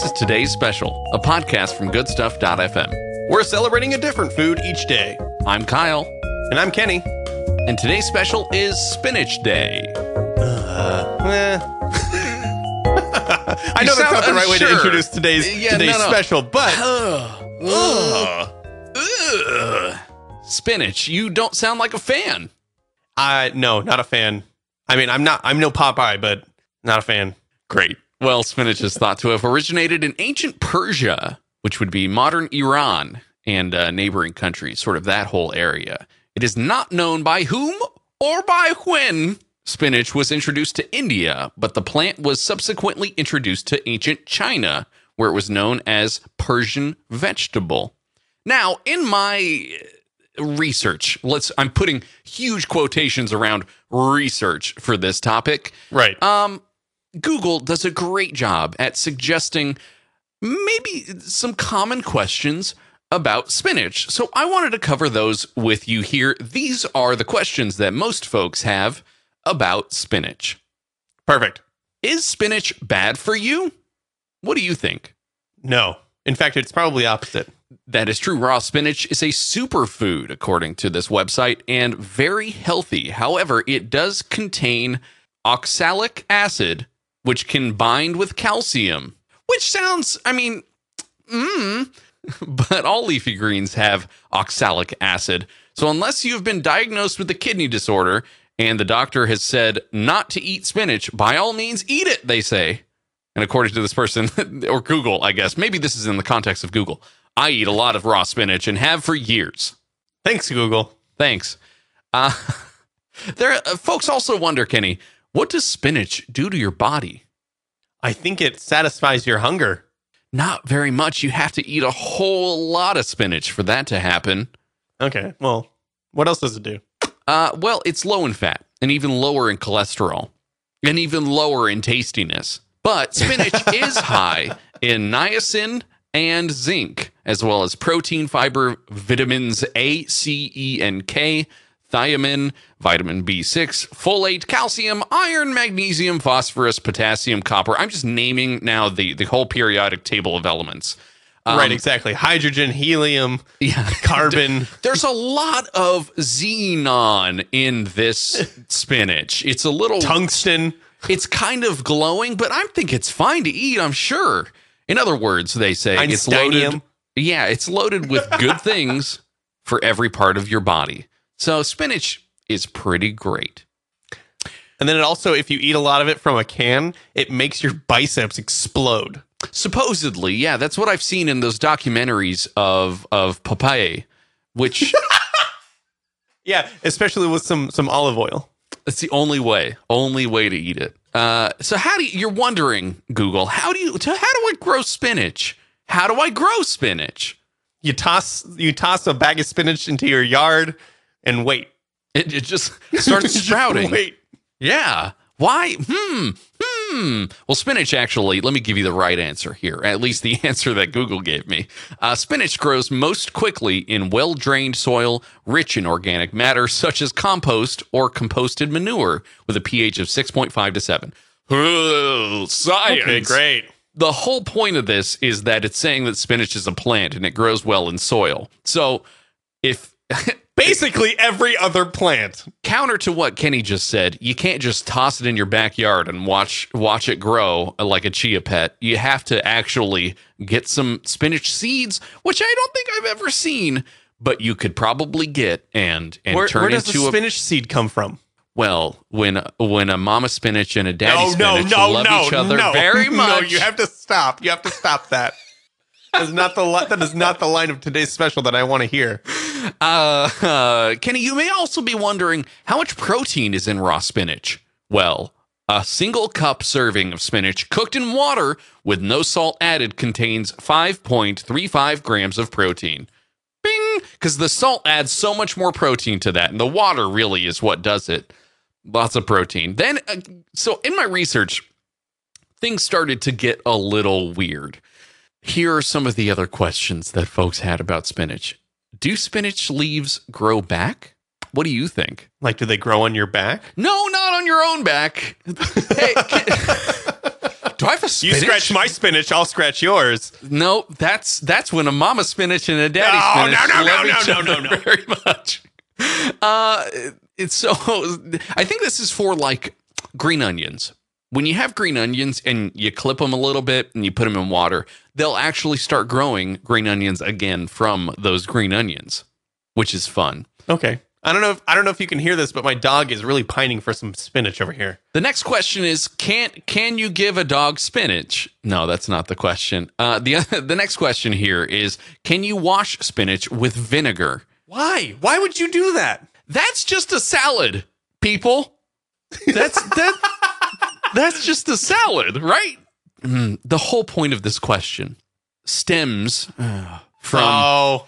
This is today's special, a podcast from goodstuff.fm. We're celebrating a different food each day. I'm Kyle, And I'm Kenny. and today's special is Spinach Day. Eh. I know that's not the right way to introduce today's Yeah, today's no, no. special, but Ugh. Ugh. Spinach, you don't sound like a fan. I no, not a fan. I mean, I'm not. I'm no Popeye, but not a fan. Great. Well, spinach is thought to have originated in ancient Persia, which would be modern Iran and uh, neighboring countries, sort of that whole area. It is not known by whom or by when spinach was introduced to India, but the plant was subsequently introduced to ancient China, where it was known as Persian vegetable. Now, in my research, let's I'm putting huge quotations around research for this topic. Right. Um, Google does a great job at suggesting maybe some common questions about spinach. So I wanted to cover those with you here. These are the questions that most folks have about spinach. Perfect. Is spinach bad for you? What do you think? No. In fact, it's probably opposite. That is true. Raw spinach is a superfood, according to this website, and very healthy. However, it does contain oxalic acid, which can bind with calcium, which sounds, I mean, mm, but all leafy greens have oxalic acid. So unless you've been diagnosed with a kidney disorder and the doctor has said not to eat spinach, by all means, eat it, they say. And according to this person, or Google, I guess, maybe this is in the context of Google, I eat a lot of raw spinach and have for years. Thanks, Google. Thanks. Uh, there, uh, folks also wonder, Kenny, what does spinach do to your body? I think it satisfies your hunger. Not very much. You have to eat a whole lot of spinach for that to happen. Okay. Well, what else does it do? Uh, well, it's low in fat and even lower in cholesterol and even lower in tastiness. But spinach is high in niacin and zinc, as well as protein, fiber, vitamins A, C, E, and K, thiamine, vitamin B6, folate, calcium, iron, magnesium, phosphorus, potassium, copper. I'm just naming now the, the whole periodic table of elements. Um, right, exactly. Hydrogen, helium, Yeah. carbon. There's a lot of xenon in this spinach. It's a little tungsten. it's kind of glowing, but I think it's fine to eat, I'm sure. In other words, they say it's loaded. Yeah, it's loaded with good things for every part of your body. So spinach is pretty great. And then it also, if you eat a lot of it from a can, it makes your biceps explode. Supposedly, yeah, that's what I've seen in those documentaries of of Popeye, which Yeah, especially with some some olive oil. That's the only way, only way to eat it. Uh, so how do you, you're wondering, Google, how do you, how do I grow spinach? How do I grow spinach? You toss you toss a bag of spinach into your yard and wait. It, it just starts Just sprouting. wait. Yeah. Why? Hmm. Hmm. Well, spinach actually, let me give you the right answer here, at least the answer that Google gave me. Uh, spinach grows most quickly in well drained soil rich in organic matter, such as compost or composted manure, with a pH of 6.5 to 7. Oh, science. Okay, great. the whole point of this is that it's saying that spinach is a plant and it grows well in soil. So, if Basically every other plant. counter to what Kenny just said, you can't just toss it in your backyard and watch watch it grow like a chia pet. You have to actually get some spinach seeds, which I don't think I've ever seen, but you could probably get and and Where, turn where does the into a spinach seed come from? well when when a mama spinach and a daddy oh, no, spinach no, love no, each other no, very No, much. you have to stop. You have to stop that. That is not the li- that is not the line of today's special that I want to hear. Uh, uh, Kenny, you may also be wondering how much protein is in raw spinach. Well, a single cup serving of spinach cooked in water with no salt added contains 5.35 grams of protein. Bing! Because the salt adds so much more protein to that, and the water really is what does it. Lots of protein. Then, uh, so in my research, things started to get a little weird. Here are some of the other questions that folks had about spinach. Do spinach leaves grow back? What do you think? Like, do they grow on your back? No, not on your own back. hey, can, Do I have a You scratch my spinach, I'll scratch yours. No, that's that's when a mama spinach and a daddy No, spinach no, no, love no, each no, other no, no. very much. Uh, it's so. I think this is for like green onions. When you have green onions and you clip them a little bit and you put them in water, they'll actually start growing green onions again from those green onions, which is fun. Okay. I don't know if I don't know if you can hear this, but my dog is really pining for some spinach over here. The next question is can can you give a dog spinach? No, that's not the question. Uh, the the next question here is can you wash spinach with vinegar? Why? Why would you do that? That's just a salad, people. That's that. That's just a salad, right? Mm, the whole point of this question stems uh, from oh,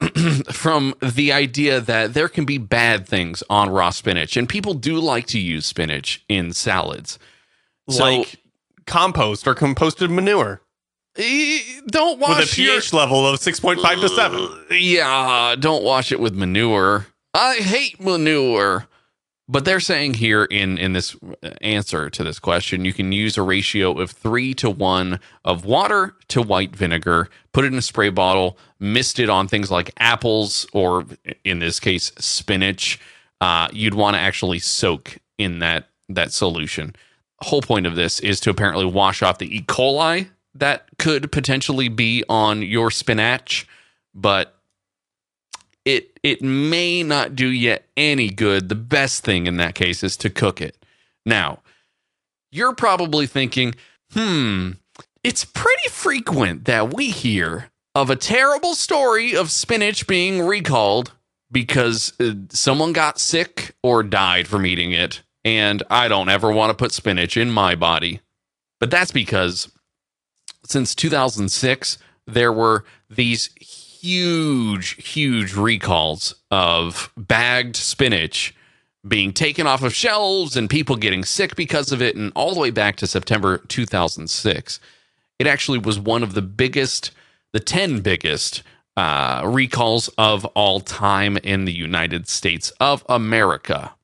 from the idea that there can be bad things on raw spinach, and people do like to use spinach in salads. So- like compost or composted manure Don't wash with a your- pH level of 6.5 to 7. Yeah, don't wash it with manure. I hate manure. But they're saying here in in this answer to this question, you can use a ratio of three to one of water to white vinegar, put it in a spray bottle, mist it on things like apples or in this case spinach. Uh, you'd want to actually soak in that that solution. Whole point of this is to apparently wash off the E. coli that could potentially be on your spinach, but it it may not do you any good. The best thing in that case is to cook it. Now, you're probably thinking, hmm, it's pretty frequent that we hear of a terrible story of spinach being recalled because uh, someone got sick or died from eating it, and I don't ever want to put spinach in my body. But that's because since 2006, there were these huge, huge recalls of bagged spinach being taken off of shelves and people getting sick because of it. And all the way back to September 2006, it actually was one of the biggest, the 10 biggest uh, recalls of all time in the United States of America.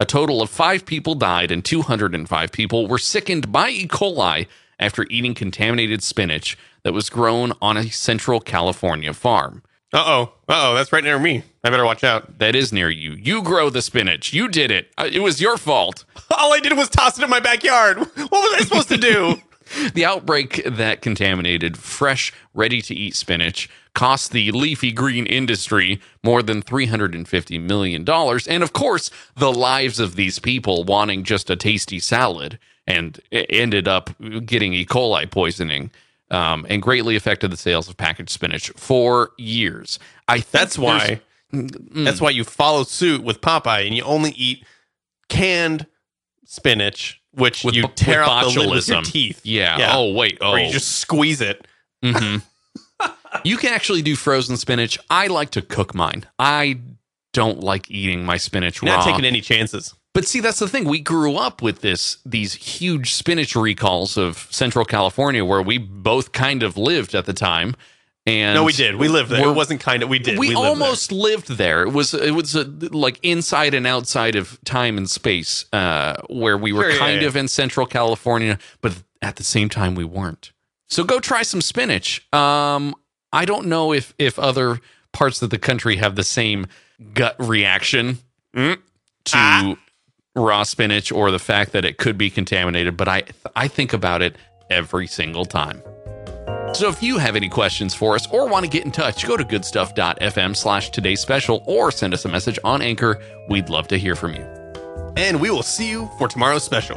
A total of five people died and 205 people were sickened by E. coli after eating contaminated spinach that was grown on a central California farm. Uh oh. Uh oh. That's right near me. I better watch out. That is near you. You grow the spinach. You did it. Uh, It was your fault. All I did was toss it in my backyard. What was I supposed to do? The outbreak that contaminated fresh, ready to eat spinach cost the leafy green industry more than $350 million. And of course, the lives of these people wanting just a tasty salad and ended up getting E. coli poisoning um, and greatly affected the sales of packaged spinach for years. I think That's why. That's why you follow suit with Popeye and you only eat canned spinach, which With you tear out the lid with your teeth. Yeah. Oh, wait. Oh. Or you just squeeze it. hmm you can actually do frozen spinach. I like to cook mine. I don't like eating my spinach You're raw. not taking any chances. But see, that's the thing. We grew up with this these huge spinach recalls of Central California, where we both kind of lived at the time. And No, we did. We lived there. It wasn't kind of. We did. we, lived there. almost lived there. It was it was uh like inside and outside of time and space, uh, where we were Sure, kind yeah. of in Central California, but at the same time we weren't. So go try some spinach. Um, I don't know if if other parts of the country have the same gut reaction Mm. to Ah. Raw spinach or the fact that it could be contaminated, but I I think about it every single time. So if you have any questions for us or want to get in touch, go to goodstuff.fm slash today's special or send us a message on Anchor. We'd love to hear from you. And we will see you for tomorrow's special.